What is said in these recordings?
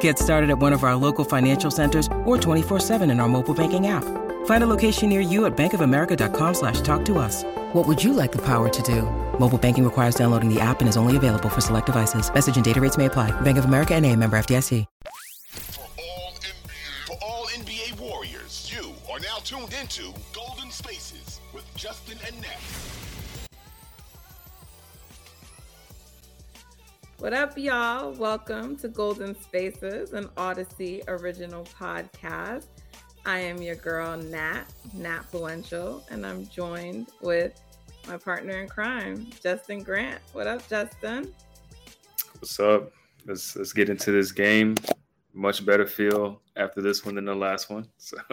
Get started at one of our local financial centers or 24-7 in our mobile banking app. Find a location near you at bankofamerica.com slash talk to us. What would you like the power to do? Mobile banking requires downloading the app and is only available for select devices. Message and data rates may apply. Bank of America and a member FDIC. For all NBA, for all NBA Warriors, you are now tuned into Golden Spaces with Justin and Nat. What up, y'all? Welcome to Golden Spaces, an Audacy original podcast. I am your girl, Nat, Nat Fluential, and I'm joined with my partner in crime, Justin Grant. What up, Justin? What's up? Let's let's get into this game. Much better feel after this one than the last one. So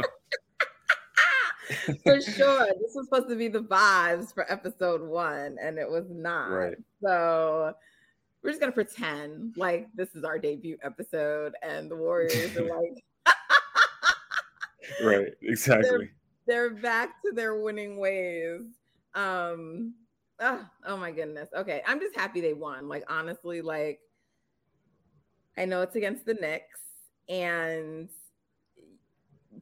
for sure. This was supposed to be the vibes for episode one, and it was not. Right. So we're just gonna pretend like this is our debut episode, and the Warriors are like, right, exactly. they're back to their winning ways. Um, oh, oh my goodness. Okay, I'm just happy they won. Like honestly, like I know it's against the Knicks, and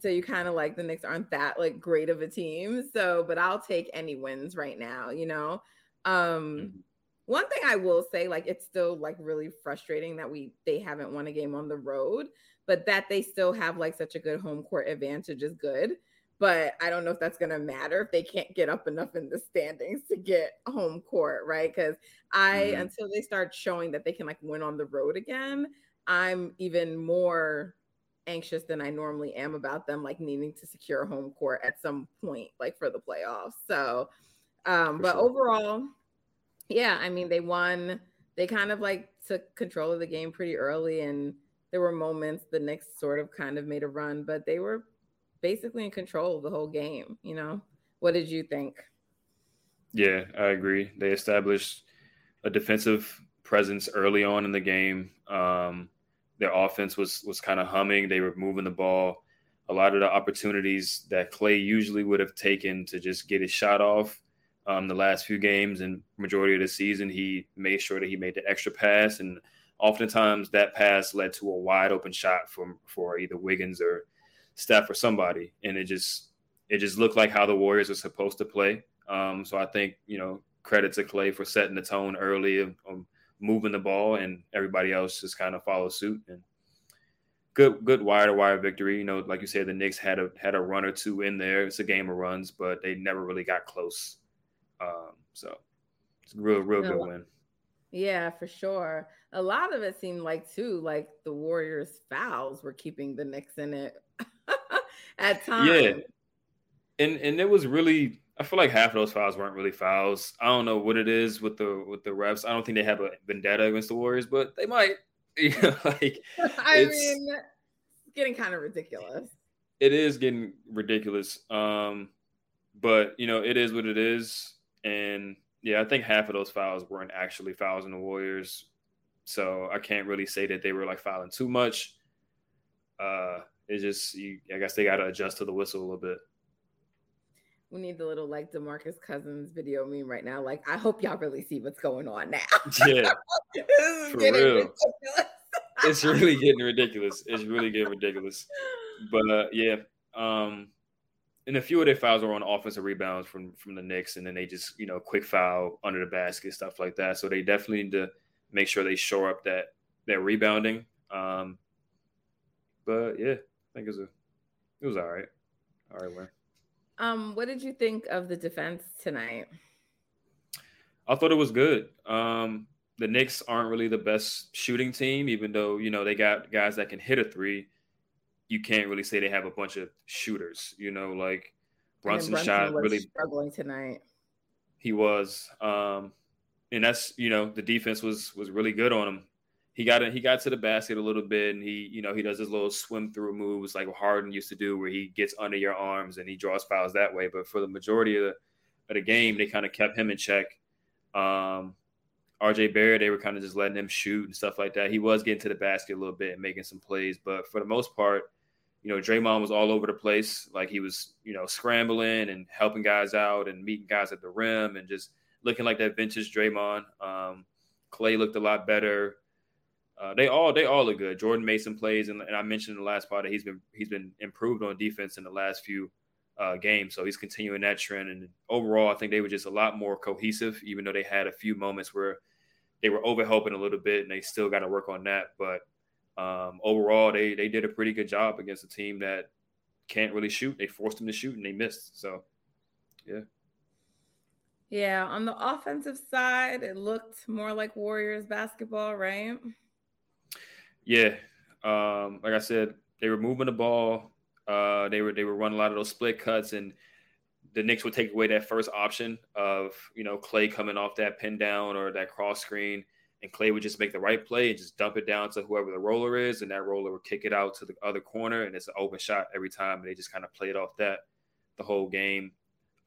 so you kind of like the Knicks aren't that like great of a team. So, but I'll take any wins right now. You know. Um, Mhm. One thing I will say, like it's still like really frustrating that we they haven't won a game on the road, but that they still have like such a good home court advantage is good. But I don't know if that's gonna matter if they can't get up enough in the standings to get home court, right? Because I Mhm. until they start showing that they can like win on the road again, I'm even more anxious than I normally am about them like needing to secure home court at some point, like for the playoffs. So um, For but sure. overall, yeah, I mean, they won. They kind of like took control of the game pretty early, and there were moments the Knicks sort of kind of made a run, but they were basically in control the whole game. You know, what did you think? Yeah, I agree. They established a defensive presence early on in the game. Um, their offense was was kind of humming. They were moving the ball. A lot of the opportunities that Klay usually would have taken to just get his shot off um, the last few games and majority of the season, he made sure that he made the extra pass, and oftentimes that pass led to a wide open shot from for either Wiggins or Steph or somebody, and it just it just looked like how the Warriors are supposed to play. Um, so I think you know credit to Klay for setting the tone early of, of moving the ball, and everybody else just kind of follow suit. And good good wire to wire victory. You know, like you said, the Knicks had a had a run or two in there. It's a game of runs, but they never really got close. Um, so it's a real real good win. Yeah, for sure. A lot of it seemed like too, like the Warriors' fouls were keeping the Knicks in it at times. Yeah. And and it was really I feel like half of those fouls weren't really fouls. I don't know what it is with the with the refs. I don't think they have a vendetta against the Warriors, but they might. Know, like I mean, it's getting kind of ridiculous. it is getting ridiculous. Um, but you know, it is what it is. And yeah, I think half of those fouls weren't actually fouls in the Warriors. So I can't really say that they were like fouling too much. Uh it's just you, I guess they gotta adjust to the whistle a little bit. We need the little like DeMarcus Cousins video meme right now. Like, I hope y'all really see what's going on now. Yeah. For real. ridiculous. it's really getting ridiculous. It's really getting ridiculous. But uh, yeah, um, and a few of their fouls were on offensive rebounds from from the Knicks, and then they just you know quick foul under the basket stuff like that. So they definitely need to make sure they shore up that that rebounding. Um, but yeah, I think it was a it was all right, all right win. Um, what did you think of the defense tonight? I thought it was good. Um, the Knicks aren't really the best shooting team, even though you know they got guys that can hit a three. You can't really say they have a bunch of shooters. You know, like Brunson, Brunson shot really struggling tonight. He was, um, and that's you know the defense was was really good on him. He got. He got to the basket a little bit, and he you know he does his little swim through moves like Harden used to do, where he gets under your arms and he draws fouls that way. But for the majority of the, of the game, they kind of kept him in check. Um, RJ Barrett, they were kind of just letting him shoot and stuff like that. He was getting to the basket a little bit and making some plays, but for the most part, you know, Draymond was all over the place. Like he was, you know, scrambling and helping guys out and meeting guys at the rim and just looking like that vintage Draymond. Um, Klay looked a lot better. Uh, they all they all look good. Jordan made some plays, and, and, I mentioned in the last part that he's been he's been improved on defense in the last few uh, games, so he's continuing that trend. And overall, I think they were just a lot more cohesive, even though they had a few moments where they were overhelping a little bit, and they still got to work on that. But um, overall, they they did a pretty good job against a team that can't really shoot. They forced them to shoot, and they missed. So, yeah. Yeah, on the offensive side, it looked more like Warriors basketball, right? Yeah, um, like I said, they were moving the ball. Uh, they were they were running a lot of those split cuts, and the Knicks would take away that first option of you know Klay coming off that pin down or that cross screen, and Klay would just make the right play and just dump it down to whoever the roller is, and that roller would kick it out to the other corner, and it's an open shot every time. And they just kind of played off that the whole game.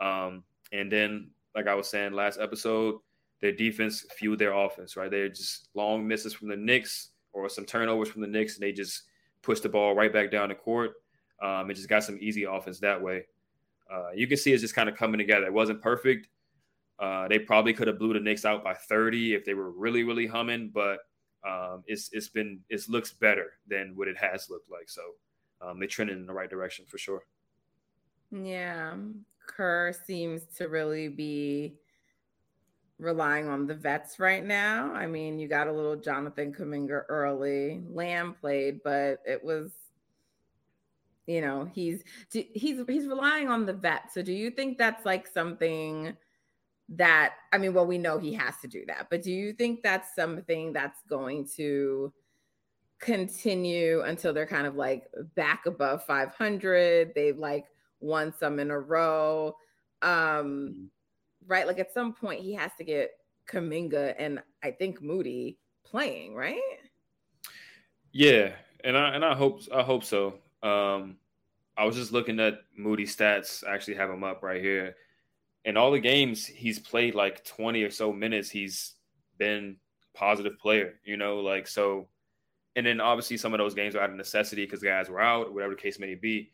Um, and then, like I was saying last episode, their defense fueled their offense. Right, they're just long misses from the Knicks or some turnovers from the Knicks, and they just pushed the ball right back down the court. Um, and just got some easy offense that way uh, you can see it's just kind of coming together. It wasn't perfect. Uh, they probably could have blew the Knicks out by 30 if they were really, really humming, but um, it's it's been it looks better than what it has looked like. So um, they trended in the right direction for sure. Yeah, Kerr seems to really be relying on the vets right now. I mean, you got a little Jonathan Kuminga early. Lamb played, but it was you know he's he's he's relying on the vet so do you think that's like something that i mean well we know he has to do that but do you think that's something that's going to continue until they're kind of like back above 500 they've like won some in a row um mm-hmm. right like at some point he has to get Kuminga and i think moody playing right yeah and i and i hope i hope so um, I was just looking at Moody stats. I actually have him up right here. In all the games he's played, like 20 or so minutes, he's been a positive player, you know, like so. And then obviously some of those games are out of necessity because guys were out, whatever the case may be.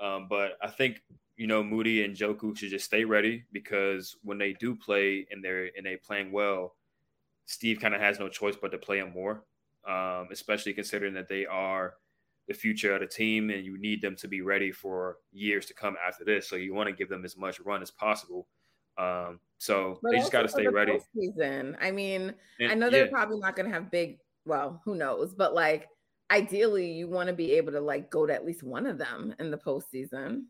Um, but I think you know Moody and Joku should just stay ready because when they do play and they're and they playing well, Steve kind of has no choice but to play them more, um, especially considering that they are the future of the team and you need them to be ready for years to come after this. So you want to give them as much run as possible. Um, so but they just got to stay ready. Season. I mean, and, I know they're yeah. probably not going to have big, well, who knows, but like ideally you want to be able to like go to at least one of them in the postseason.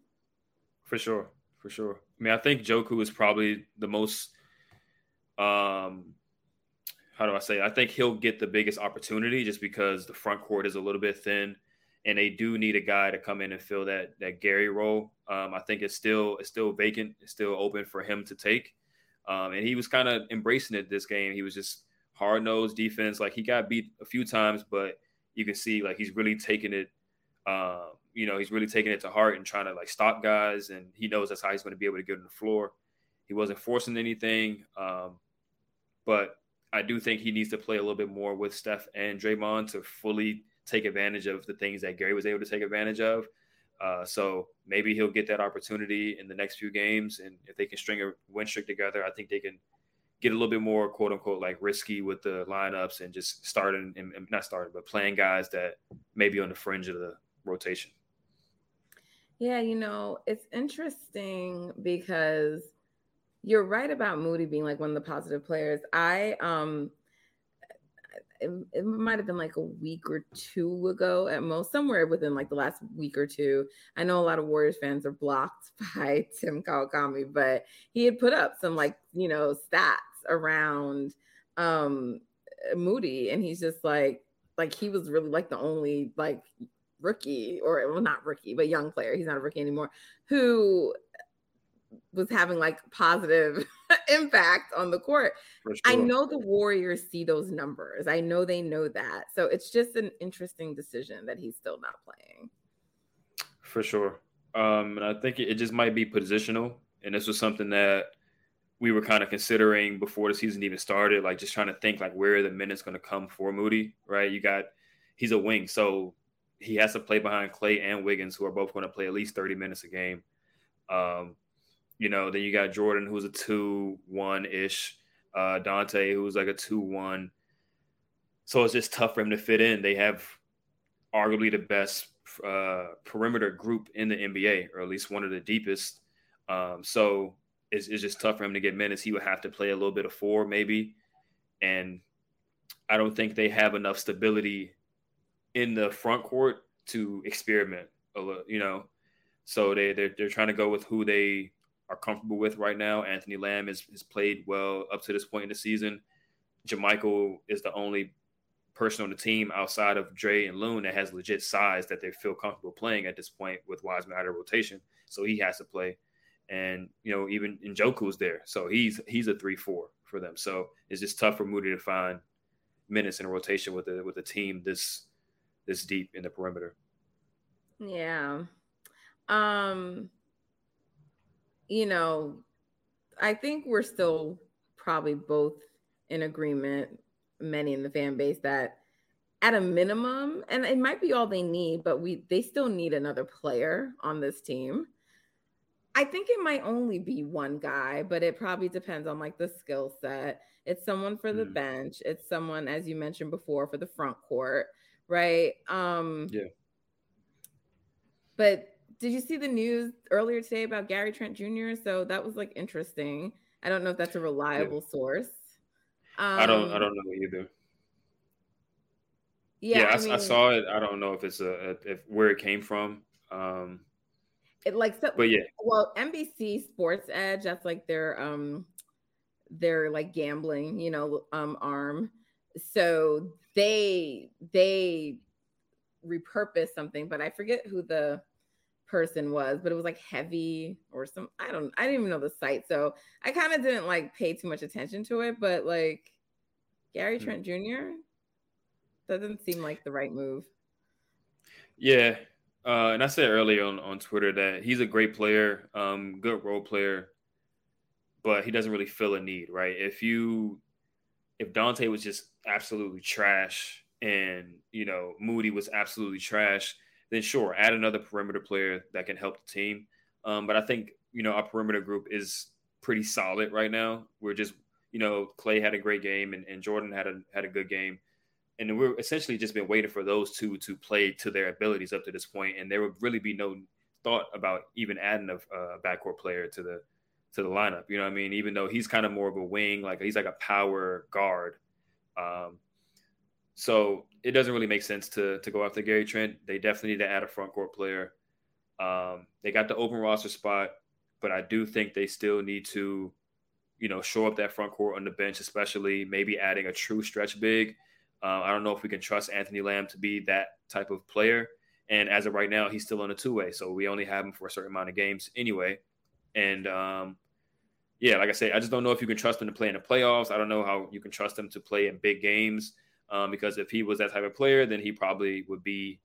For sure. For sure. I mean, I think Joku is probably the most, um, how do I say? I think he'll get the biggest opportunity just because the front court is a little bit thin and they do need a guy to come in and fill that that Gary role. Um, I think it's still it's still vacant. It's still open for him to take. Um, and he was kind of embracing it this game. He was just hard nosed defense. Like he got beat a few times, but you can see like he's really taking it. Uh, you know, he's really taking it to heart and trying to like stop guys. And he knows that's how he's going to be able to get on the floor. He wasn't forcing anything, um, but I do think he needs to play a little bit more with Steph and Draymond to fully take advantage of the things that Gary was able to take advantage of. Uh, so maybe he'll get that opportunity in the next few games, and if they can string a win streak together, I think they can get a little bit more quote unquote like risky with the lineups and just starting and, not starting, but playing guys that may be on the fringe of the rotation. Yeah, you know, it's interesting because you're right about Moody being like one of the positive players. I um it, it might have been like a week or two ago at most, somewhere within like the last week or two. I know a lot of Warriors fans are blocked by Tim Kawakami, but he had put up some like, you know, stats around um Moody, and he's just like like he was really like the only like rookie or well not rookie but young player he's not a rookie anymore who was having like positive impact on the court. Sure. I know the Warriors see those numbers. I know they know that. So it's just an interesting decision that he's still not playing. For sure. Um, and I think it, it just might be positional. And this was something that we were kind of considering before the season even started, like just trying to think like where the minutes going to come for Moody, right? You got he's a wing, so he has to play behind Klay and Wiggins, who are both going to play at least 30 minutes a game. Um, you know, then you got Jordan, who's a two one ish, uh, Donte, who's like a two one. So it's just tough for him to fit in. They have arguably the best uh, perimeter group in the NBA, or at least one of the deepest. Um, so it's, it's just tough for him to get minutes. He would have to play a little bit of four, maybe. And I don't think they have enough stability in the front court to experiment a little, you know. So they they're, they're trying to go with who they are comfortable with right now. Anthony Lamb has, has played well up to this point in the season. JaMychal is the only person on the team outside of Dre and Loon that has legit size that they feel comfortable playing at this point with Wiseman out of rotation. So he has to play. And, you know, even Njoku's there. So he's he's a three four for them. So it's just tough for Moody to find minutes in rotation with a with a team this this deep in the perimeter. Yeah. Um you know, I think we're still probably both in agreement, many in the fan base, that at a minimum, and it might be all they need, but we they still need another player on this team. I think it might only be one guy, but it probably depends on like the skill set. It's someone for the mm. bench. It's someone, as you mentioned before, for the front court, right? Um, yeah. But did you see the news earlier today about Gary Trent Jr.? So that was like interesting. I don't know if that's a reliable yeah. source. Um, I don't. I um, don't know either. Yeah, yeah I, I, mean, I, saw it. I don't know if it's a, a if where it came from. Um, it like so, but yeah. Well, NBC Sports Edge. That's like their um their like gambling, you know, um arm. So they they repurpose something, but I forget who the person was, but it was like heavy or some I don't I didn't even know the site. So I kind of didn't like pay too much attention to it, but like Gary hmm. Trent Jr. doesn't seem like the right move. Yeah. Uh, and I said earlier on, on Twitter that he's a great player, um, good role player, but he doesn't really feel a need, right? If you if Donte was just absolutely trash and you know Moody was absolutely trash, then sure, add another perimeter player that can help the team. Um, but I think you know our perimeter group is pretty solid right now. We're just you know Klay had a great game and, and Jordan had a had a good game, and we're essentially just been waiting for those two to play to their abilities up to this point, and there would really be no thought about even adding a, a backcourt player to the to the lineup. You know what I mean? Even though he's kind of more of a wing, like he's like a power guard. Um, so it doesn't really make sense to to go after Gary Trent. They definitely need to add a front court player. Um, they got the open roster spot, but I do think they still need to, you know, show up that front court on the bench, especially maybe adding a true stretch big. Uh, I don't know if we can trust Anthony Lamb to be that type of player. And as of right now, he's still on a two way, so we only have him for a certain amount of games anyway. And um, yeah, like I said, I just don't know if you can trust him to play in the playoffs. I don't know how you can trust him to play in big games. Um, because if he was that type of player, then he probably would be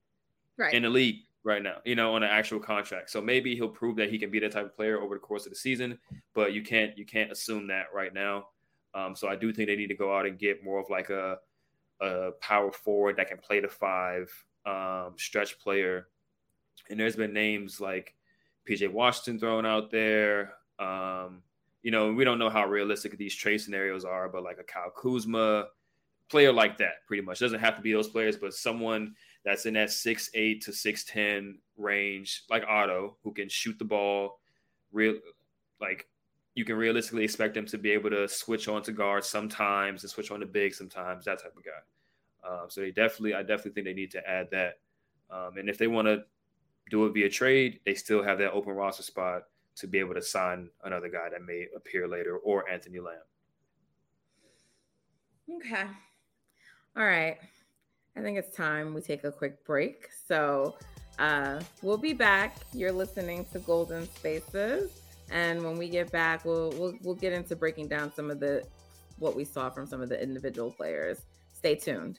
right. in the league right now, you know, on an actual contract. So maybe he'll prove that he can be that type of player over the course of the season, but you can't you can't assume that right now. Um, so I do think they need to go out and get more of like a a power forward that can play the five, um, stretch player. And there's been names like PJ Washington thrown out there. Um, you know, we don't know how realistic these trade scenarios are, but like a Kyle Kuzma, player like that, pretty much. It doesn't have to be those players, but someone that's in that six eight to six ten range, like Otto, who can shoot the ball, real like you can realistically expect them to be able to switch on to guard sometimes and switch on to big sometimes, that type of guy. Uh, so they definitely, I definitely think they need to add that. Um, and if they want to do it via trade, they still have that open roster spot to be able to sign another guy that may appear later or Anthony Lamb. Okay. All right. I think it's time we take a quick break. So uh, we'll be back. You're listening to Golden Spaces. And when we get back, we'll, we'll we'll get into breaking down some of the what we saw from some of the individual players. Stay tuned.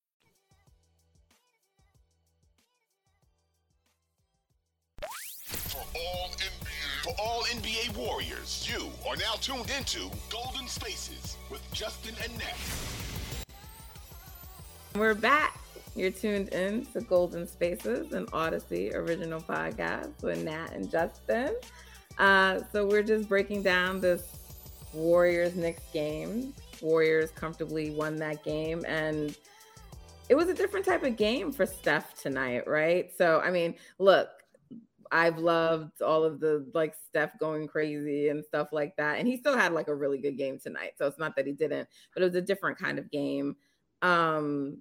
Tuned into Golden Spaces with Justin and Nat. We're back. You're tuned in to Golden Spaces, an Audacy original podcast with Nat and Justin. Uh, so we're just breaking down this Warriors Knicks game. Warriors comfortably won that game, and it was a different type of game for Steph tonight, right? So, I mean, look, I've loved all of the like Steph going crazy and stuff like that. And he still had like a really good game tonight. So it's not that he didn't, but it was a different kind of game. Um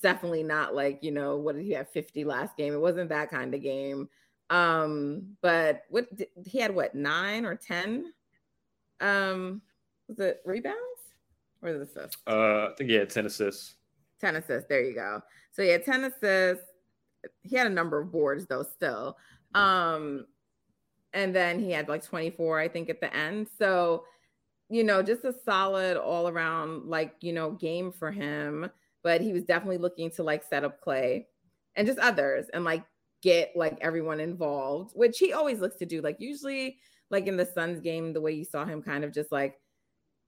definitely not like, you know, what did he have 50 last game? It wasn't that kind of game. Um, but what he had what nine or 10? Um, was it rebounds or the assists? Uh, I think he had 10 assists. 10 assists. There you go. So yeah, had 10 assists. He had a number of boards though, still. Um, and then he had like 24, I think, at the end. So, you know, just a solid all around, like, you know, game for him. But he was definitely looking to like set up Klay and just others and like get like everyone involved, which he always looks to do. Like, usually, like in the Suns game, the way you saw him kind of just like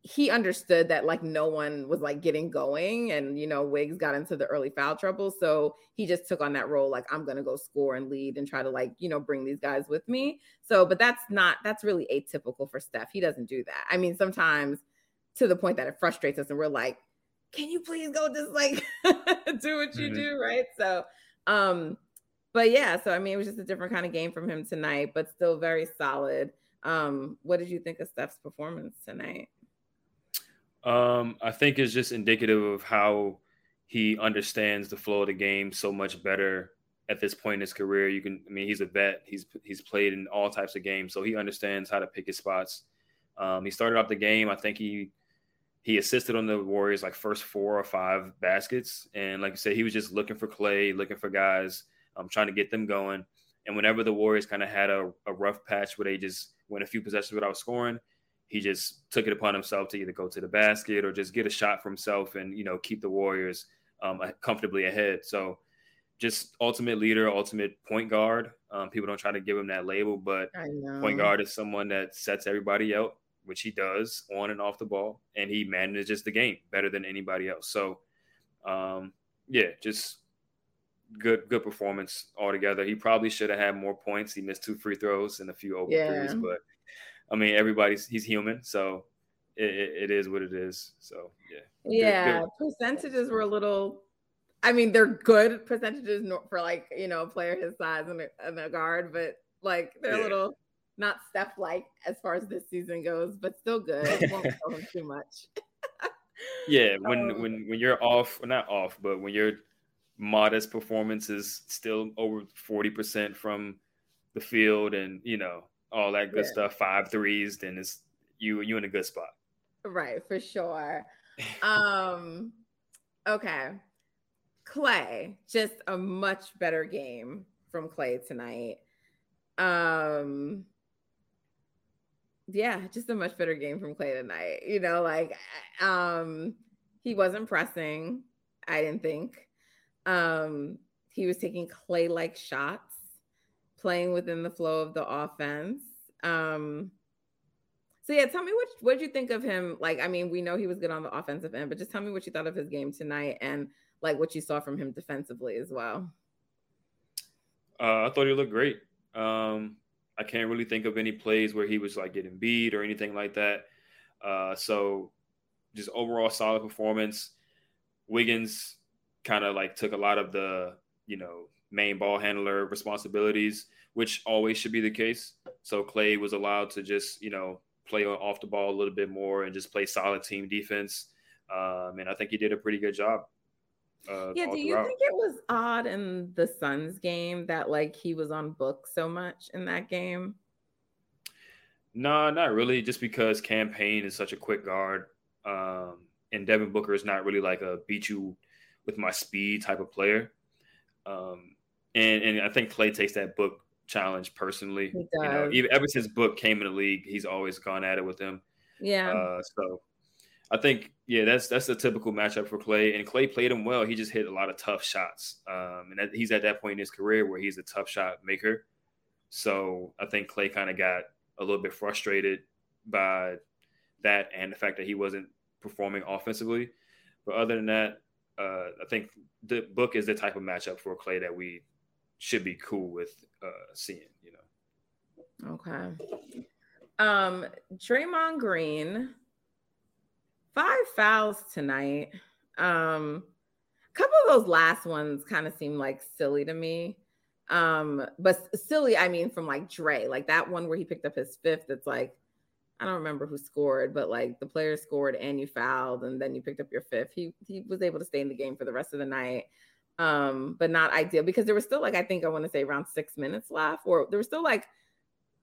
he understood that like no one was like getting going and you know Wiggs got into the early foul trouble so he just took on that role like I'm going to go score and lead and try to like you know bring these guys with me. So but that's not that's really atypical for Steph. He doesn't do that. I mean sometimes to the point that it frustrates us and we're like can you please go just like do what you mm-hmm. do right? So um but yeah so I mean it was just a different kind of game from him tonight but still very solid. Um what did you think of Steph's performance tonight um, I think it's just indicative of how he understands the flow of the game so much better at this point in his career. You can, I mean, he's a vet. He's he's played in all types of games, so he understands how to pick his spots. Um, he started off the game. I think he he assisted on the Warriors like first four or five baskets, and like I said, he was just looking for Klay, looking for guys, um, trying to get them going. And whenever the Warriors kind of had a, a rough patch where they just went a few possessions without scoring, he just took it upon himself to either go to the basket or just get a shot for himself and you know keep the Warriors um, comfortably ahead. So just ultimate leader, ultimate point guard. Um, people don't try to give him that label, but point guard is someone that sets everybody out, which he does on and off the ball, and he manages the game better than anybody else. So um, yeah, just good good performance altogether. He probably should have had more points. He missed two free throws and a few open yeah. threes, but I mean, everybody's he's human, so it, it is what it is. So yeah, yeah. Good, good. Percentages were a little. I mean, they're good percentages for like you know a player his size and a, and a guard, but like they're yeah. a little not Steph like as far as this season goes, but still good. won't tell him too much. yeah, when um, when when you're off, not off, but when your modest performance is still over forty percent from the field, and you know all that good yeah. stuff, five threes, then it's you you in a good spot. Right, for sure. um okay. Klay, just a much better game from Klay tonight. Um yeah, just a much better game from Klay tonight. You know, like um he wasn't pressing, I didn't think. Um he was taking Klay like shots playing within the flow of the offense. Um, so yeah, tell me what what you think of him? Like, I mean, we know he was good on the offensive end, but just tell me what you thought of his game tonight and like what you saw from him defensively as well. Uh, I thought he looked great. Um, I can't really think of any plays where he was like getting beat or anything like that. Uh, so just overall solid performance. Wiggins kind of like took a lot of the you know main ball handler responsibilities, which always should be the case. So Klay was allowed to just you know play off the ball a little bit more and just play solid team defense. Um, and I think he did a pretty good job. Uh, yeah, do you throughout. think it was odd in the Suns game that like he was on book so much in that game? No, not really. Just because Cam Payne is such a quick guard, um, and Devin Booker is not really like a beat you with my speed type of player. Um, and and I think Klay takes that book challenge personally. You know, even ever since Book came in the league, he's always gone at it with him. Yeah. Uh, so I think yeah, that's that's a typical matchup for Klay, and Klay played him well. He just hit a lot of tough shots, um, and that, he's at that point in his career where he's a tough shot maker. So I think Klay kind of got a little bit frustrated by that and the fact that he wasn't performing offensively. But other than that, uh, I think the book is the type of matchup for Klay that we should be cool with uh, seeing. You know. Okay. Um, Draymond Green, five fouls tonight. Um, a couple of those last ones kind of seem like silly to me. Um, but silly, I mean, from like Dre, like that one where he picked up his fifth. It's like I don't remember who scored, but like the player scored and you fouled, and then you picked up your fifth. He he was able to stay in the game for the rest of the night. Um, but not ideal because there was still like I think I want to say around six minutes left, or there was still like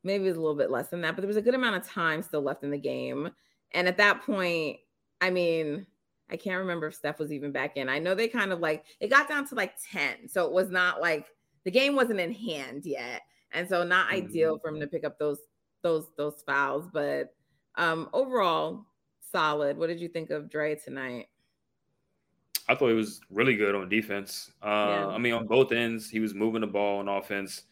maybe it was a little bit less than that, but there was a good amount of time still left in the game. And at that point, I mean, I can't remember if Steph was even back in. I know they kind of like it got down to like 10. So it was not like the game wasn't in hand yet. And so not mm-hmm. ideal for him to pick up those those those fouls, but um overall solid. What did you think of Dre tonight? I thought he was really good on defense. Uh, yeah. I mean, on both ends, he was moving the ball on offense.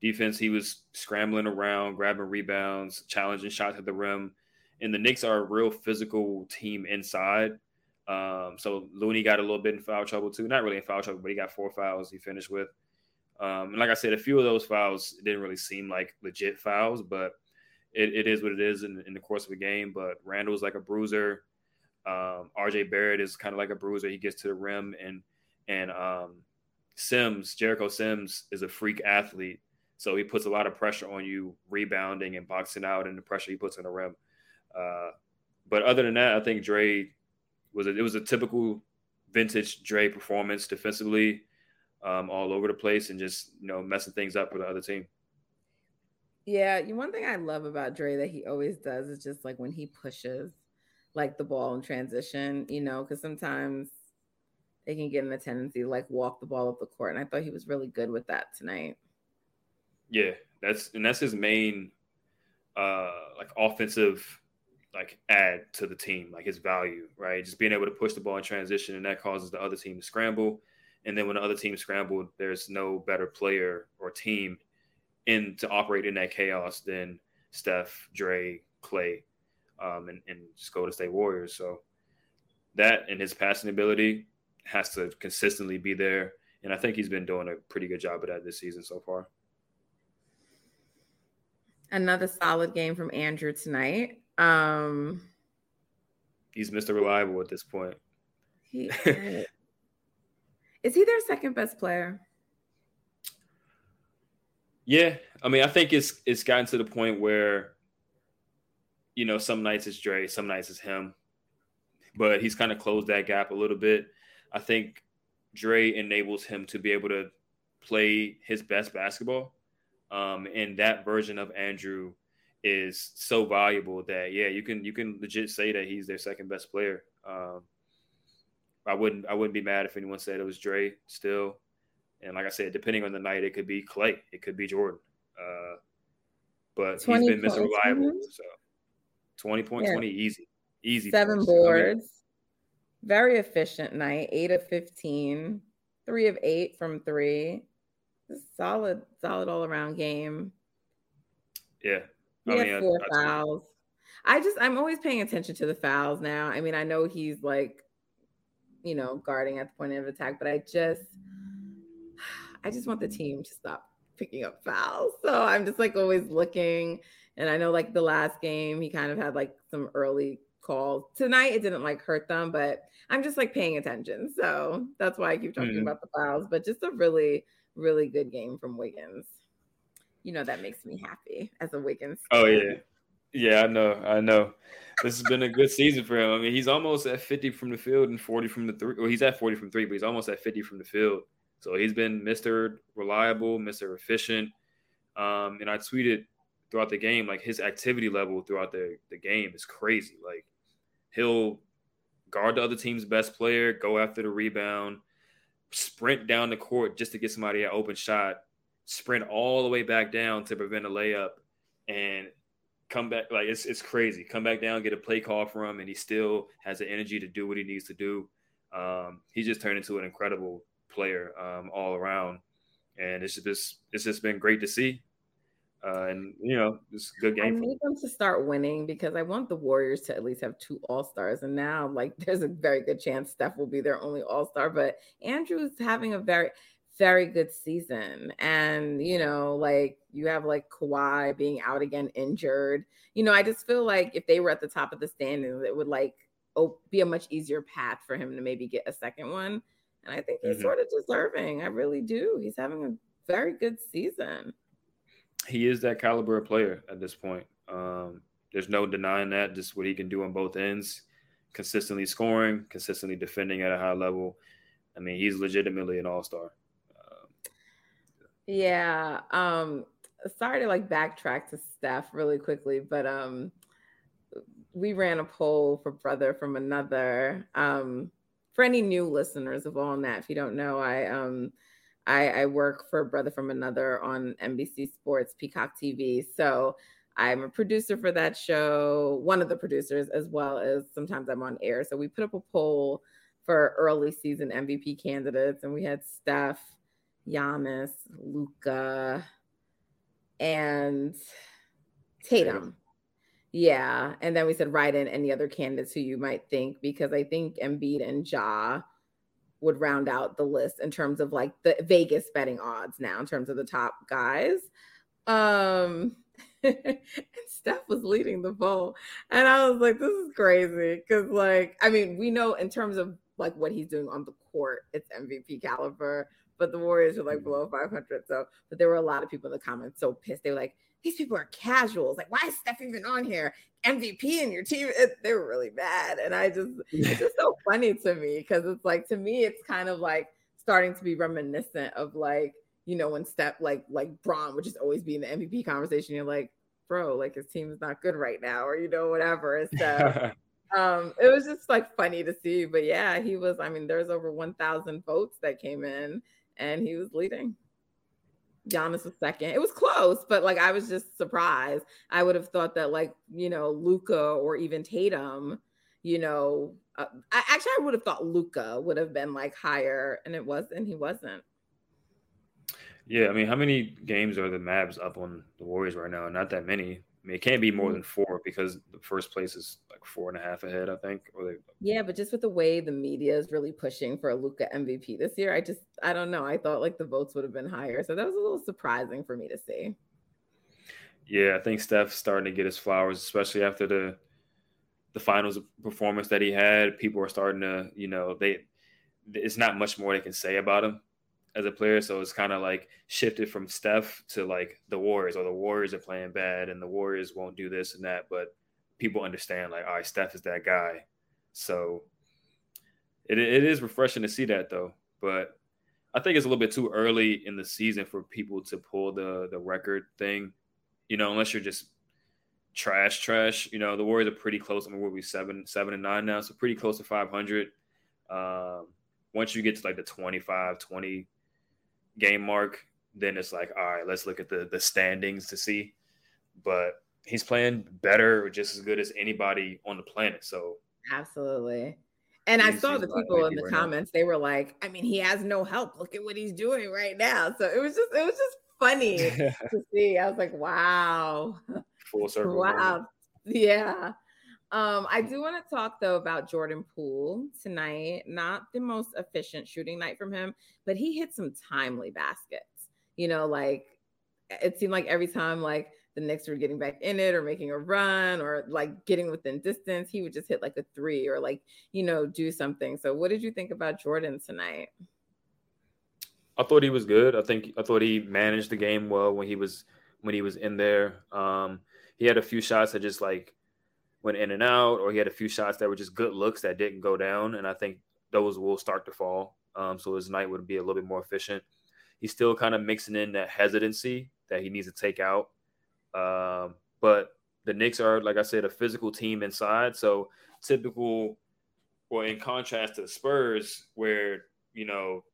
Defense, he was scrambling around, grabbing rebounds, challenging shots at the rim. And the Knicks are a real physical team inside. Um, so Looney got a little bit in foul trouble too. Not really in foul trouble, but he got four fouls he finished with. Um, and like I said, a few of those fouls didn't really seem like legit fouls, but it, it is what it is in, in the course of a game. But Randle's like a bruiser. Um, RJ Barrett is kind of like a bruiser. He gets to the rim, and and um, Sims, Jericho Sims, is a freak athlete. So he puts a lot of pressure on you, rebounding and boxing out, and the pressure he puts on the rim. Uh, but other than that, I think Dre was a, it was a typical vintage Dre performance defensively, um, all over the place, and just you know messing things up for the other team. Yeah, one thing I love about Dre that he always does is just like when he pushes like the ball in transition, you know, because sometimes they can get in a tendency to like walk the ball up the court. And I thought he was really good with that tonight. Yeah, that's and that's his main uh like offensive like add to the team, like his value, right? Just being able to push the ball in transition and that causes the other team to scramble. And then when the other team scrambled, there's no better player or team in to operate in that chaos than Steph, Dre, Klay, um, and, and just Golden State Warriors. So that and his passing ability has to consistently be there. And I think he's been doing a pretty good job of that this season so far. Another solid game from Andrew tonight. Um, he's Mr. Reliable at this point. He is he their second best player? Yeah, I mean, I think it's it's gotten to the point where you know, some nights it's Dre, some nights it's him. But he's kind of closed that gap a little bit. I think Dre enables him to be able to play his best basketball. Um, and that version of Andrew is so valuable that yeah, you can you can legit say that he's their second best player. Um, I wouldn't I wouldn't be mad if anyone said it was Dre still. And like I said, depending on the night, it could be Klay, it could be Jordan. Uh, but he's been Mr. Reliable. So 20 point, yeah. 20 easy. Easy. Seven boards. I mean, very efficient night. Eight of 15. Three of eight from three. Solid, solid all around game. Yeah. He I had mean, four I, fouls. I just I'm always paying attention to the fouls now. I mean, I know he's like, you know, guarding at the point of attack, but I just I just want the team to stop picking up fouls. So I'm just like always looking and I know like the last game, he kind of had like some early calls. Tonight it didn't like hurt them, but I'm just like paying attention. So that's why I keep talking mm-hmm. about the fouls. But just a really, really good game from Wiggins. You know that makes me happy as a Wiggins. Oh yeah. Yeah, I know. I know. This has been a good season for him. I mean, he's almost at 50 from the field and 40 from the three. Well, he's at 40 from three, but he's almost at 50 from the field. So he's been Mr. Reliable, Mr. Efficient. Um, and I tweeted throughout the game, like his activity level throughout the, the game is crazy. Like he'll guard the other team's best player, go after the rebound, sprint down the court just to get somebody an open shot, sprint all the way back down to prevent a layup, and come back like it's it's crazy. Come back down, get a play call from him, and he still has the energy to do what he needs to do. Um, he just turned into an incredible player um, all around, and it's just it's just been great to see. Uh, and you know, it's a good game. I need them to start winning because I want the Warriors to at least have two All Stars. And now, like, there's a very good chance Steph will be their only All Star. But Andrew's having a very, very good season. And you know, like you have like Kawhi being out again injured. You know, I just feel like if they were at the top of the standings, it would like be a much easier path for him to maybe get a second one. And I think he's mm-hmm. sort of deserving. I really do. He's having a very good season he is that caliber of player at this point. Um, there's no denying that. Just what he can do on both ends, consistently scoring, consistently defending at a high level. I mean, he's legitimately an all star. Um, yeah. Um, sorry to like backtrack to Steph really quickly, but um, we ran a poll for brother from another. Um, for any new listeners of all that, if you don't know, I um I, I work for Brother from Another on NBC Sports Peacock TV. So I'm a producer for that show, one of the producers, as well as sometimes I'm on air. So we put up a poll for early season MVP candidates, and we had Steph, Giannis, Luka, and Tatum. Yeah. And then we said write in any other candidates who you might think, because I think Embiid and Ja would round out the list in terms of like the Vegas betting odds now in terms of the top guys. Um and Steph was leading the poll. And I was like, this is crazy. Cause like, I mean, we know in terms of like what he's doing on the court, it's MVP caliber, but the Warriors are like mm-hmm. below 500. So, but there were a lot of people in the comments so pissed. They were like, these people are casuals. Like, why is Steph even on here? MVP in your team. It, they're really bad. And I just, it's just so funny to me because it's like, to me, it's kind of like starting to be reminiscent of like, you know, when Steph, like, like Bron would just always be in the MVP conversation. You're like, bro, like his team is not good right now, or, you know, whatever. And so, um, it was just like funny to see. But yeah, he was, I mean, there's over 1,000 votes that came in and he was leading. Giannis was second. It was close, but like I was just surprised. I would have thought that like you know Luka or even Tatum, you know, uh, I actually I would have thought Luka would have been like higher, and it wasn't. He wasn't. Yeah, I mean, how many games are the Mavs up on the Warriors right now? Not that many. I mean, it can't be more mm. than four because the first place is like four and a half ahead, I think. Or they... Yeah, but just with the way the media is really pushing for a Luka MVP this year, I just I don't know. I thought like the votes would have been higher, so that was a little surprising for me to see. Yeah, I think Steph's starting to get his flowers, especially after the the finals performance that he had. People are starting to, you know, they it's not much more they can say about him as a player. So it's kind of like shifted from Steph to like the Warriors, or the Warriors are playing bad and the Warriors won't do this and that. But people understand, like, all right, Steph is that guy. So it, it is refreshing to see that though. But I think it's a little bit too early in the season for people to pull the the record thing. You know, unless you're just trash, trash. You know, the Warriors are pretty close. I mean, we'll be seven, seven and nine now, so pretty close to 500. Um, once you get to like the 25, 20 game mark, then it's like, all right, let's look at the the standings to see. But he's playing better just as good as anybody on the planet. So absolutely. And I saw the people in the right comments, now. they were like, I mean, he has no help. Look at what he's doing right now. So it was just it was just funny to see. I was like, wow. Full circle. wow. Yeah. Um, I do want to talk though about Jordan Poole tonight. Not the most efficient shooting night from him, but he hit some timely baskets. You know, like it seemed like every time like the Knicks were getting back in it or making a run or like getting within distance, he would just hit like a three or like, you know, do something. So what did you think about Jordan tonight? I thought he was good. I think I thought he managed the game well when he was when he was in there. Um, he had a few shots that just like went in and out, or he had a few shots that were just good looks that didn't go down. And I think those will start to fall. Um, so his night would be a little bit more efficient. He's still kind of mixing in that hesitancy that he needs to take out. Um, but the Knicks are, like I said, a physical team inside. So typical, well, in contrast to the Spurs, where you know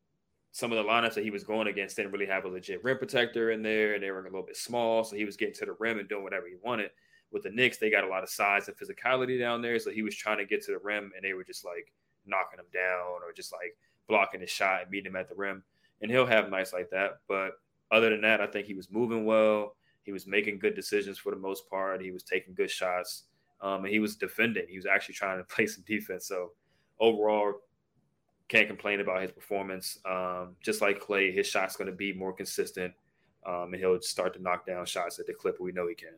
some of the lineups that he was going against didn't really have a legit rim protector in there, and they were a little bit small, so he was getting to the rim and doing whatever he wanted. With the Knicks, they got a lot of size and physicality down there, so he was trying to get to the rim, and they were just like knocking him down or just like blocking his shot and meeting him at the rim. And he'll have nights like that, but other than that, I think he was moving well. He was making good decisions for the most part. He was taking good shots, um, and he was defending. He was actually trying to play some defense. So overall, can't complain about his performance. Um, just like Klay, his shot's going to be more consistent, um, and he'll start to knock down shots at the clip we know he can.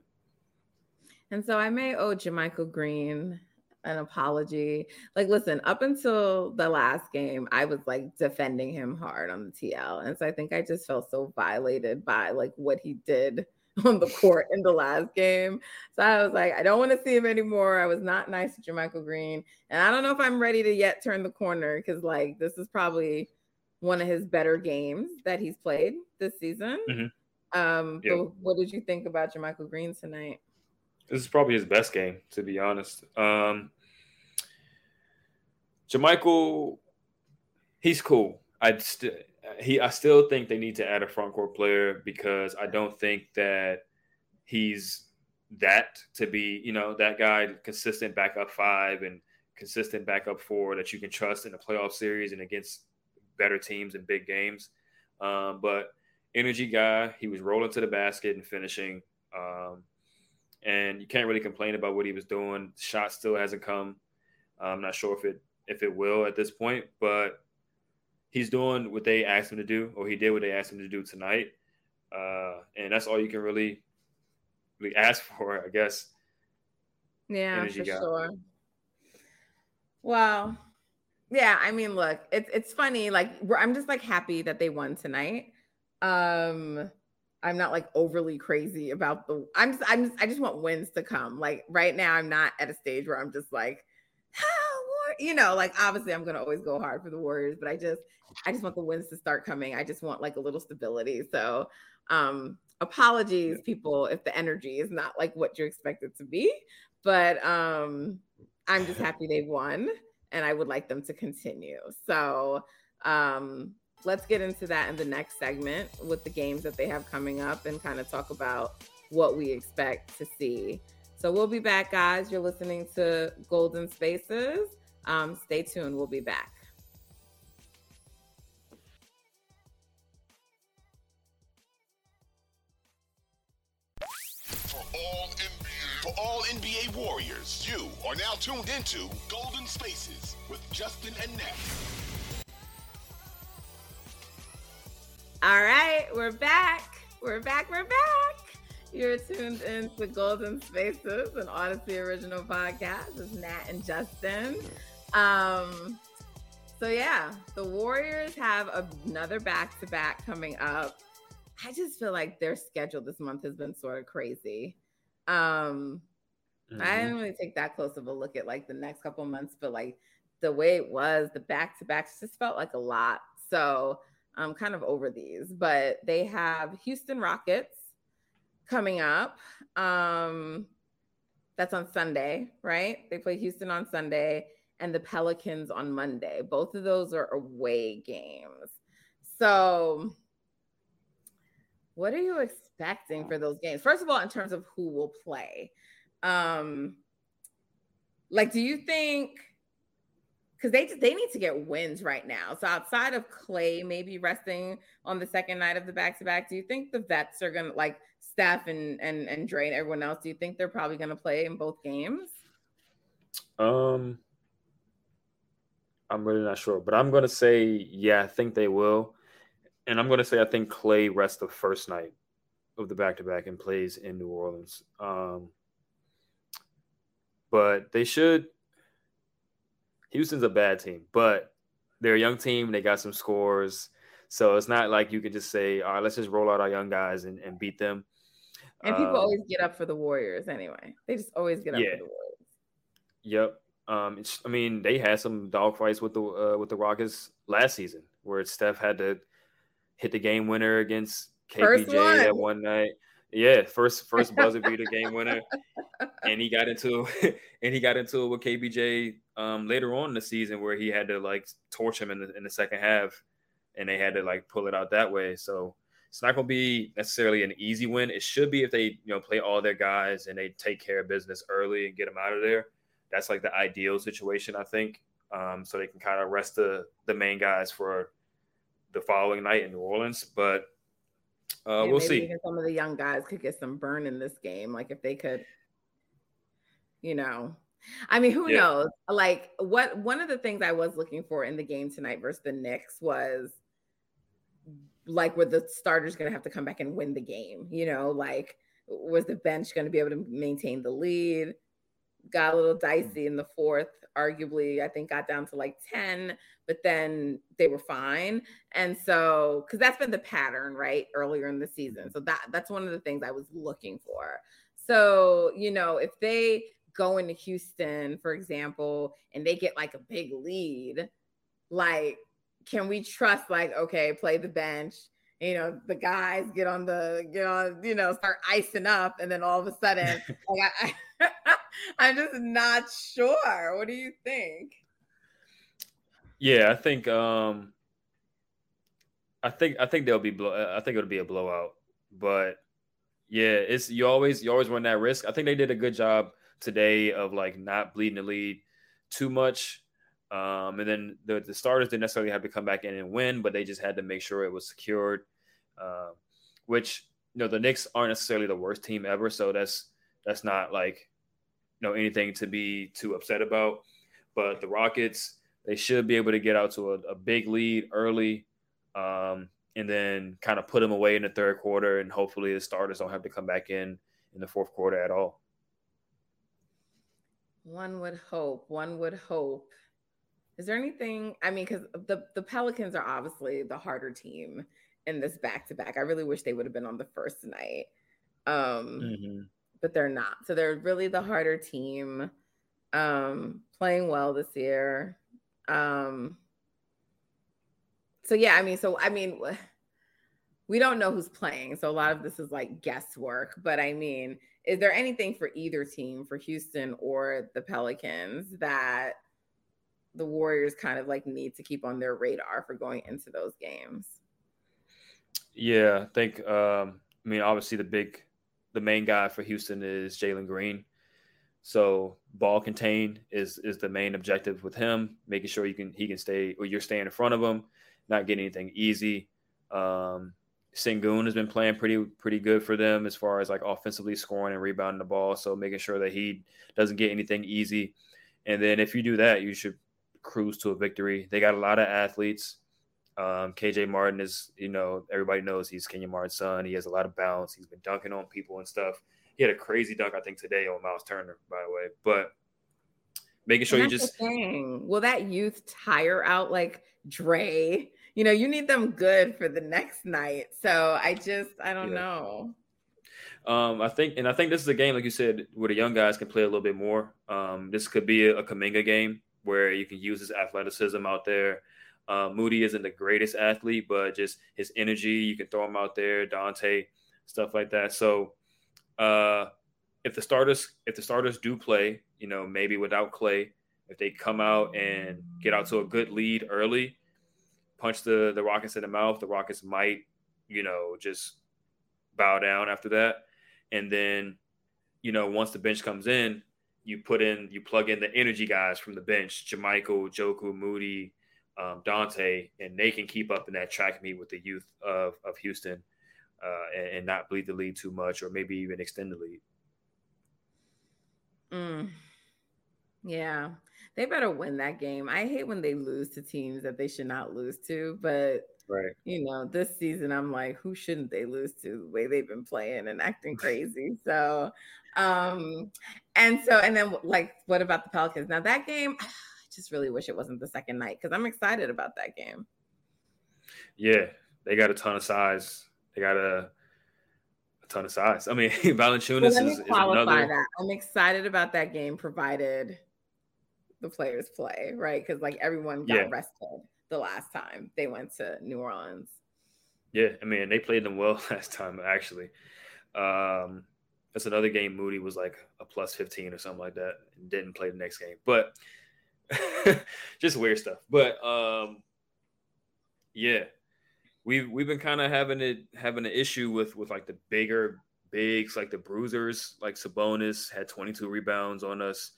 And so I may owe JaMychal Green an apology. Like, listen, up until the last game, I was like defending him hard on the TL. And so I think I just felt so violated by like what he did on the court in the last game. So I was like, I don't want to see him anymore. I was not nice to JaMychal Green. And I don't know if I'm ready to yet turn the corner because, like, this is probably one of his better games that he's played this season. Mm-hmm. Um, what did you think about JaMychal Green tonight? This is probably his best game, to be honest. Um, JaMychal, he's cool. I still he I still think they need to add a front court player because I don't think that he's that to be, you know, that guy consistent backup five and consistent backup four that you can trust in a playoff series and against better teams and big games. Um, but energy guy, he was rolling to the basket and finishing. Um, and you can't really complain about what he was doing. shot still hasn't come. I'm not sure if it if it will at this point, but he's doing what they asked him to do, or he did what they asked him to do tonight. Uh, and that's all you can really, really ask for, I guess. Yeah, Energy for guy. sure. Well, yeah. I mean, look, it's it's funny. Like, I'm just like happy that they won tonight. Um, I'm not like overly crazy about the. I'm just, I'm just, I just want wins to come. Like right now, I'm not at a stage where I'm just like, oh, you know, like obviously I'm gonna always go hard for the Warriors, but I just I just want the wins to start coming. I just want like a little stability. So um apologies people if the energy is not like what you expect it to be, but um I'm just happy they won and I would like them to continue. So um let's get into that in the next segment with the games that they have coming up and kind of talk about what we expect to see. So we'll be back, guys. You're listening to Golden Spaces. Um, stay tuned. We'll be back. For all NBA warriors, you are now tuned into Golden Spaces with Justin and Nat. All right, we're back. We're back. We're back. You're tuned into Golden Spaces, an Audacy original podcast. It's Nat and Justin. Um, so yeah, the Warriors have another back to back coming up. I just feel like their schedule this month has been sort of crazy. Um, mm-hmm. I didn't really take that close of a look at like the next couple months, but like the way it was, the back to backs just felt like a lot. So I'm kind of over these, but they have Houston Rockets coming up. Um, that's on Sunday, right? They play Houston on Sunday and the Pelicans on Monday. Both of those are away games. So what are you expecting for those games? First of all, in terms of who will play, um, like, do you think? Because they they need to get wins right now. So outside of Klay maybe resting on the second night of the back to back, do you think the vets are gonna like Steph and and and Dre and everyone else? Do you think they're probably gonna play in both games? Um, I'm really not sure, but I'm gonna say yeah, I think they will and I'm to say I think Klay rests the first night of the back to back and plays in New Orleans. Um, but they should. Houston's a bad team, but they're a young team. They got some scores. So it's not like you can just say, all right, let's just roll out our young guys and, and beat them. And people um, always get up for the Warriors anyway. They just always get up yeah. for the Warriors. Yep. Um, I mean, they had some dog fights with the uh, with the Rockets last season, where Steph had to hit the game winner against KPJ one. that one night. Yeah, first first buzzer beater game winner, and he got into and he got into it with KPJ um, later on in the season where he had to like torch him in the in the second half, and they had to like pull it out that way. So it's not going to be necessarily an easy win. It should be if they you know play all their guys and they take care of business early and get them out of there. That's like the ideal situation, I think. Um, so they can kind of rest the the main guys for the following night in New Orleans. But uh, we'll see. some of the young guys could get some burn in this game. Like if they could, you know, I mean, who yeah. knows? Like what one of the things I was looking for in the game tonight versus the Knicks was like were the starters going to have to come back and win the game? You know, like was the bench going to be able to maintain the lead? Got a little mm. dicey in the fourth. Arguably, I think got down to like 10, but then they were fine. And so, because that's been the pattern, right? Earlier in the season. Mm-hmm. So that that's one of the things I was looking for. So, you know, if they go to Houston, for example, and they get like a big lead, like, can we trust, like, okay, play the bench? You know, the guys get on the, get on, you know, start icing up, and then all of a sudden, like, I, I I'm just not sure. What do you think? Yeah, I think um I think I think there'll be blow I think it'll be a blowout. But yeah, it's you always you always run that risk. I think they did a good job today of like not bleeding the lead too much. Um, and then the, the starters didn't necessarily have to come back in and win, but they just had to make sure it was secured. Uh, which you know the Knicks aren't necessarily the worst team ever, so that's that's not like you know anything to be too upset about. But the Rockets, they should be able to get out to a, a big lead early, um, and then kind of put them away in the third quarter, and hopefully the starters don't have to come back in in the fourth quarter at all. One would hope. One would hope. Is there anything? I mean, because the the Pelicans are obviously the harder team in this back to back. I really wish they would have been on the first night, um, mm-hmm. but they're not. So they're really the harder team, um, playing well this year. Um, so yeah, I mean, so I mean, we don't know who's playing, so a lot of this is like guesswork. But I mean, is there anything for either team, for Houston or the Pelicans, that the Warriors kind of like need to keep on their radar for going into those games? Yeah, I think. Um, I mean, obviously the big, the main guy for Houston is Jalen Green. So ball contained is is the main objective with him, making sure you can he can stay or you're staying in front of him, not getting anything easy. Um, Sengun has been playing pretty pretty good for them as far as like offensively scoring and rebounding the ball. So making sure that he doesn't get anything easy. And then if you do that, you should cruise to a victory. They got a lot of athletes. Um, KJ Martin is, you know, everybody knows he's Kenyon Martin's son. He has a lot of bounce. He's been dunking on people and stuff. He had a crazy dunk, I think, today on Myles Turner, by the way. But making sure you just will that youth tire out like Dre you know, you need them good for the next night. So I just, I don't yeah. know. Um, I think, and I think this is a game, like you said, where the young guys can play a little bit more. Um, this could be a, a Kuminga game where you can use his athleticism out there. Uh, Moody isn't the greatest athlete, but just his energy, you can throw him out there. Donte, stuff like that. So, uh, if the starters, if the starters do play, you know, maybe without Klay, if they come out and get out to a good lead early, punch the the Rockets in the mouth, the Rockets might, you know, just bow down after that. And then, you know, once the bench comes in, you put in, you plug in the energy guys from the bench, JaMychal, Joku, Moody, um, Donte, and they can keep up in that track meet with the youth of, of Houston uh, and, and, not bleed the lead too much or maybe even extend the lead. Mm. Yeah. They better win that game. I hate when they lose to teams that they should not lose to, but right. you know, this season I'm like, who shouldn't they lose to the way they've been playing and acting crazy? So, um, and so, and then like, what about the Pelicans? Now that game, I just really wish it wasn't the second night because I'm excited about that game. Yeah, they got a ton of size. They got a, a ton of size. I mean, Valanciunas Well, is, is another. that. I'm excited about that game, provided the players play, right? Because like everyone got Yeah. rested the last time they went to New Orleans. Yeah, I mean, they played them well last time, actually. Um, that's another game Moody was like a plus 15 or something like that and didn't play the next game. But just weird stuff. But um, yeah, we've we've been kind of having it having an issue with with like the bigger bigs, like the bruisers, like Sabonis had 22 rebounds on us.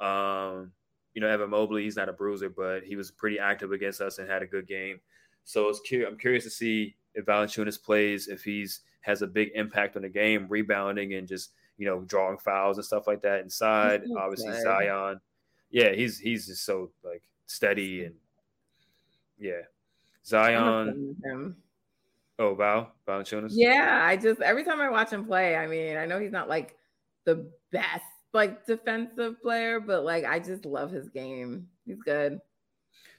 Um, you know, Evan Mobley, he's not a bruiser, but he was pretty active against us and had a good game. So it's curious. I'm curious to see if Valanciunas plays, if he's has a big impact on the game, rebounding and just you know drawing fouls and stuff like that inside. He's Obviously good. Zion, yeah, he's he's just so like steady and yeah, Zion. fan of him. Oh, Val Valanciunas. Yeah, I just every time I watch him play, I mean, I know he's not like the best like defensive player, but like I just love his game. He's good.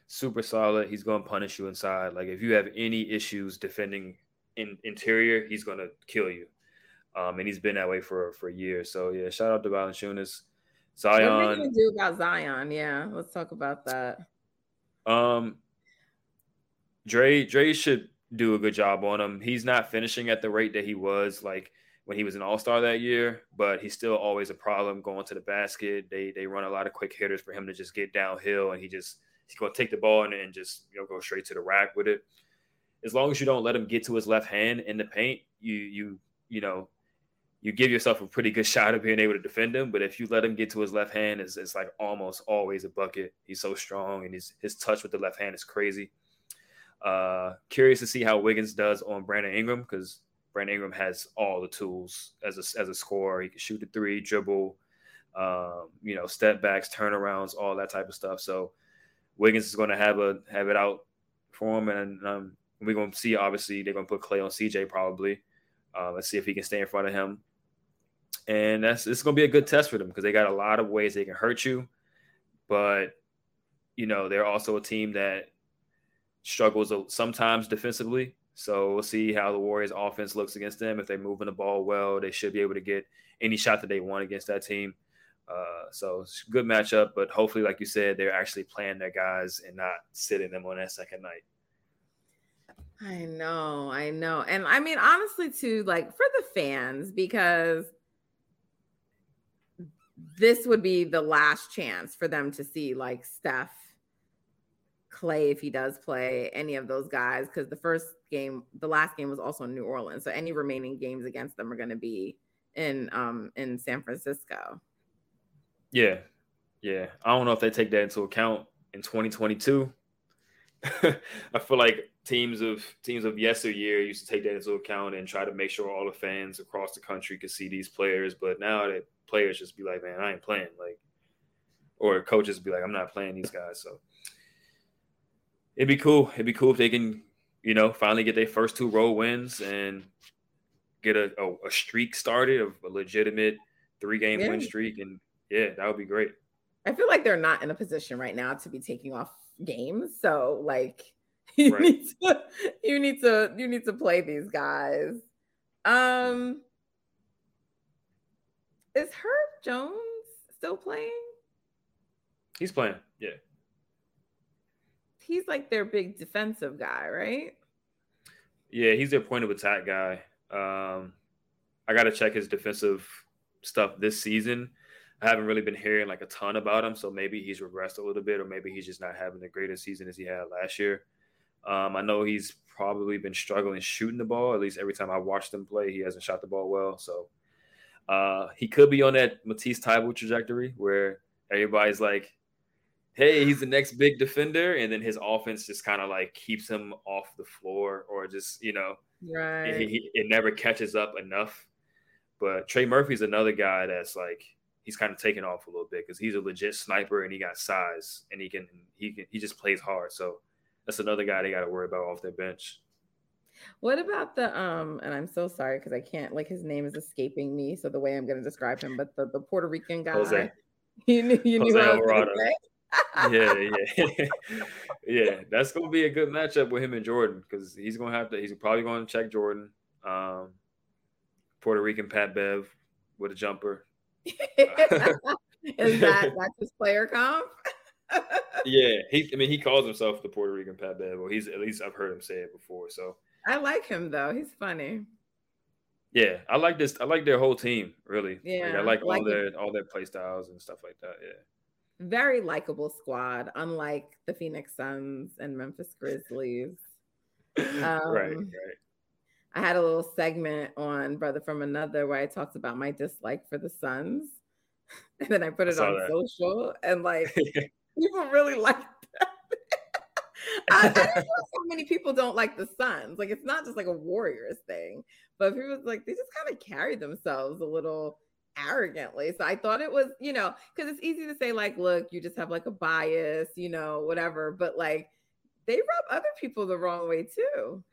super solid. He's going to punish you inside. Like if you have any issues defending in interior, he's going to kill you. Um, and he's been that way for for years. So yeah, shout out to Valanciunas, What are Zion. gonna do about Zion? Yeah, let's talk about that. Um, Dre Dre should do a good job on him. He's not finishing at the rate that he was like when he was an All Star that year, but he's still always a problem going to the basket. They they run a lot of quick hitters for him to just get downhill, and he just he's going to take the ball and, and just you know go straight to the rack with it. As long as you don't let him get to his left hand in the paint, you you you know you give yourself a pretty good shot of being able to defend him. But if you let him get to his left hand, it's, it's like almost always a bucket. He's so strong, and his his touch with the left hand is crazy. Uh, curious to see how Wiggins does on Brandon Ingram because Brandon Ingram has all the tools as a as a scorer. He can shoot the three, dribble, um, you know, step backs, turnarounds, all that type of stuff. So Wiggins is going to have a have it out for him, and um, we're going to see. Obviously, they're going to put Klay on CJ probably. Uh, let's see if he can stay in front of him. And that's it's going to be a good test for them because they got a lot of ways they can hurt you, but you know they're also a team that struggles sometimes defensively. So we'll see how the Warriors offense looks against them. If they're moving the ball well, they should be able to get any shot that they want against that team. Uh, so it's a good matchup, but hopefully, like you said, they're actually playing their guys and not sitting them on that second night. I know, I know. And I mean, honestly, too, like for the fans, because this would be the last chance for them to see like Steph, Klay, if he does play any of those guys. Because the first game, the last game was also in New Orleans. So any remaining games against them are going to be in um in San Francisco. Yeah. Yeah. I don't know if they take that into account in 2022. I feel like teams of teams of yesteryear used to take that into account and try to make sure all the fans across the country could see these players. But now that players just be like, man, I ain't playing. Like, or coaches be like, I'm not playing these guys. So it'd be cool. It'd be cool if they can, you know, finally get their first two road wins and get a, a, a streak started of a legitimate three game Yeah. win streak. And yeah, that would be great. I feel like they're not in a position right now to be taking off games. So like you Right. need to you need to you need to play these guys. Um is Herb Jones still playing? He's playing. Yeah. He's like their big defensive guy, right? Yeah, he's their point of attack guy. Um, I got to check his defensive stuff this season. I haven't really been hearing like a ton about him, so maybe he's regressed a little bit, or maybe he's just not having the greatest season as he had last year. Um, I know he's probably been struggling shooting the ball. At least every time I watched him play, he hasn't shot the ball well. So uh, he could be on that Matisse Thybulle trajectory where everybody's like, "Hey, he's the next big defender," and then his offense just kind of like keeps him off the floor, or just you know Right. it, he- it never catches up enough. But Trey Murphy's another guy that's like he's kind of taken off a little bit because he's a legit sniper and he got size and he can he can he just plays hard. So that's another guy they got to worry about off their bench. What about the um? And I'm so sorry because I can't like his name is escaping me. So the way I'm going to describe him, but the, the Puerto Rican guy. Jose. You knew you Jose knew Alvarado. Yeah, yeah, yeah. That's gonna be a good matchup with him and Jordan because he's gonna have to. He's probably going to check Jordan. Um, Puerto Rican Pat Bev with a jumper. Is that that's his player comp? yeah, he. I mean, he calls himself the Puerto Rican Pat Bev. Well, he's at least I've heard him say it before. So I like him though. He's funny. Yeah, I like this. I like their whole team. Really. Yeah, like, I like, like all their it. all their play styles and stuff like that. Yeah. Very likable squad, unlike the Phoenix Suns and Memphis Grizzlies. Um, right, right. I had a little segment on Brother from Another where I talked about my dislike for the Suns. And then I put it I on that. social and like people really liked that. I, I don't know so many people don't like the Suns. Like it's not just like a Warriors thing, but people like they just kind of carry themselves a little arrogantly. So I thought it was, you know, because it's easy to say, like, look, you just have like a bias, you know, whatever. But like they rub other people the wrong way too.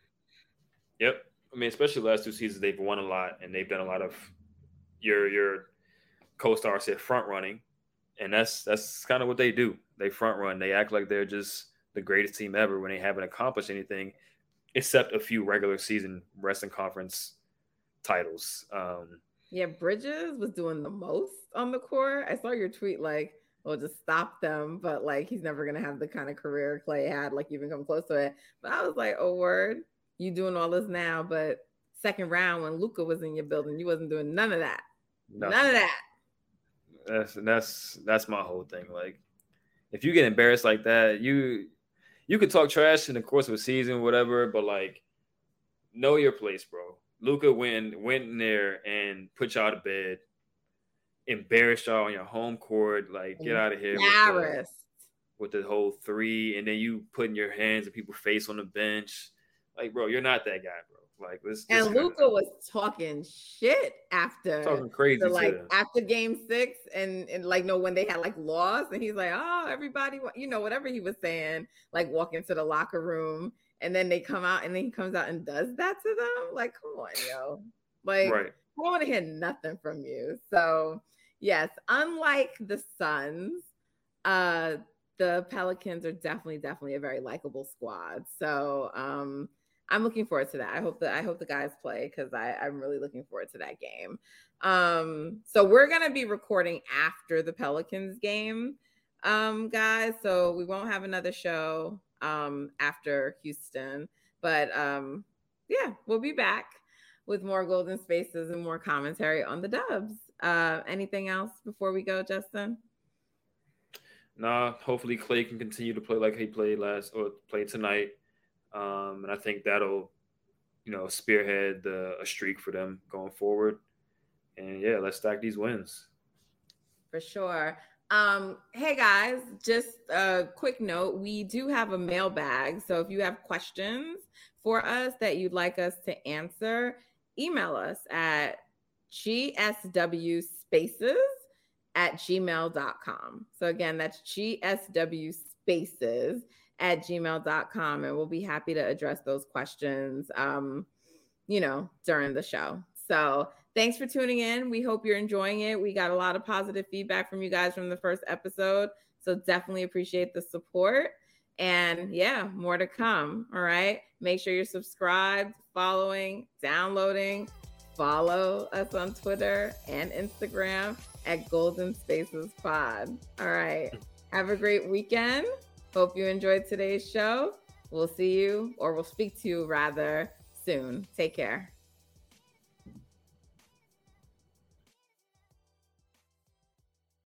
Yep. I mean, especially last two seasons, they've won a lot and they've done a lot of your your co-star said front running. And that's that's kind of what they do. They front run. They act like they're just the greatest team ever when they haven't accomplished anything except a few regular season wrestling Conference titles. Um, yeah, Bridges was doing the most on the court. I saw your tweet like, "Well, just stop them," but like he's never gonna have the kind of career Klay had, like even come close to it. But I was like, "Oh, word, you doing all this now?" But second round when Luka was in your building, you wasn't doing none of that. Nothing. None of that. That's that's that's my whole thing. Like, if you get embarrassed like that, you you could talk trash in the course of a season, whatever, but like, know your place, bro Luka went went in there and put y'all to bed, embarrassed y'all on your home court. Like, get out of here. Embarrassed. With the, with the whole three, and then you putting your hands in people's face on the bench. Like, bro, you're not that guy, bro. Like this. And Luka was talking shit after talking crazy, the, like after Game Six, and and like no, when they had like lost, and he's like, oh, everybody, you know, whatever he was saying, like walk into the locker room, and then they come out and then he comes out and does that to them. Like, come on, yo. Like, right. I don't want to hear nothing from you. So, yes, unlike the Suns, uh, the Pelicans are definitely, definitely a very likable squad. So, um, I'm looking forward to that. I hope that I hope the guys play because I'm really looking forward to that game. Um, so we're gonna be recording after the Pelicans game, um, guys. So we won't have another show um, after Houston. But um, yeah, we'll be back with more golden spaces and more commentary on the dubs. Uh, anything else before we go, Justin? Nah, hopefully Klay can continue to play like he played last or played tonight. Um, and I think that'll, you know, spearhead the, a streak for them going forward. And yeah, let's stack these wins. For sure. Um, hey guys, just a quick note. We do have a mailbag. So if you have questions for us that you'd like us to answer, email us at gsw spaces at gmail.com. So again, that's gsw spaces at gmail.com. And we'll be happy to address those questions, um, you know, during the show. So thanks for tuning in. We hope you're enjoying it. We got a lot of positive feedback from you guys from the first episode. So definitely appreciate the support. And yeah, more to come. All right. Make sure you're subscribed, following, downloading. Follow us on Twitter and Instagram at Golden Spaces Pod. All right. Have a great weekend. Hope you enjoyed today's show. We'll see you, or we'll speak to you rather soon. Take care.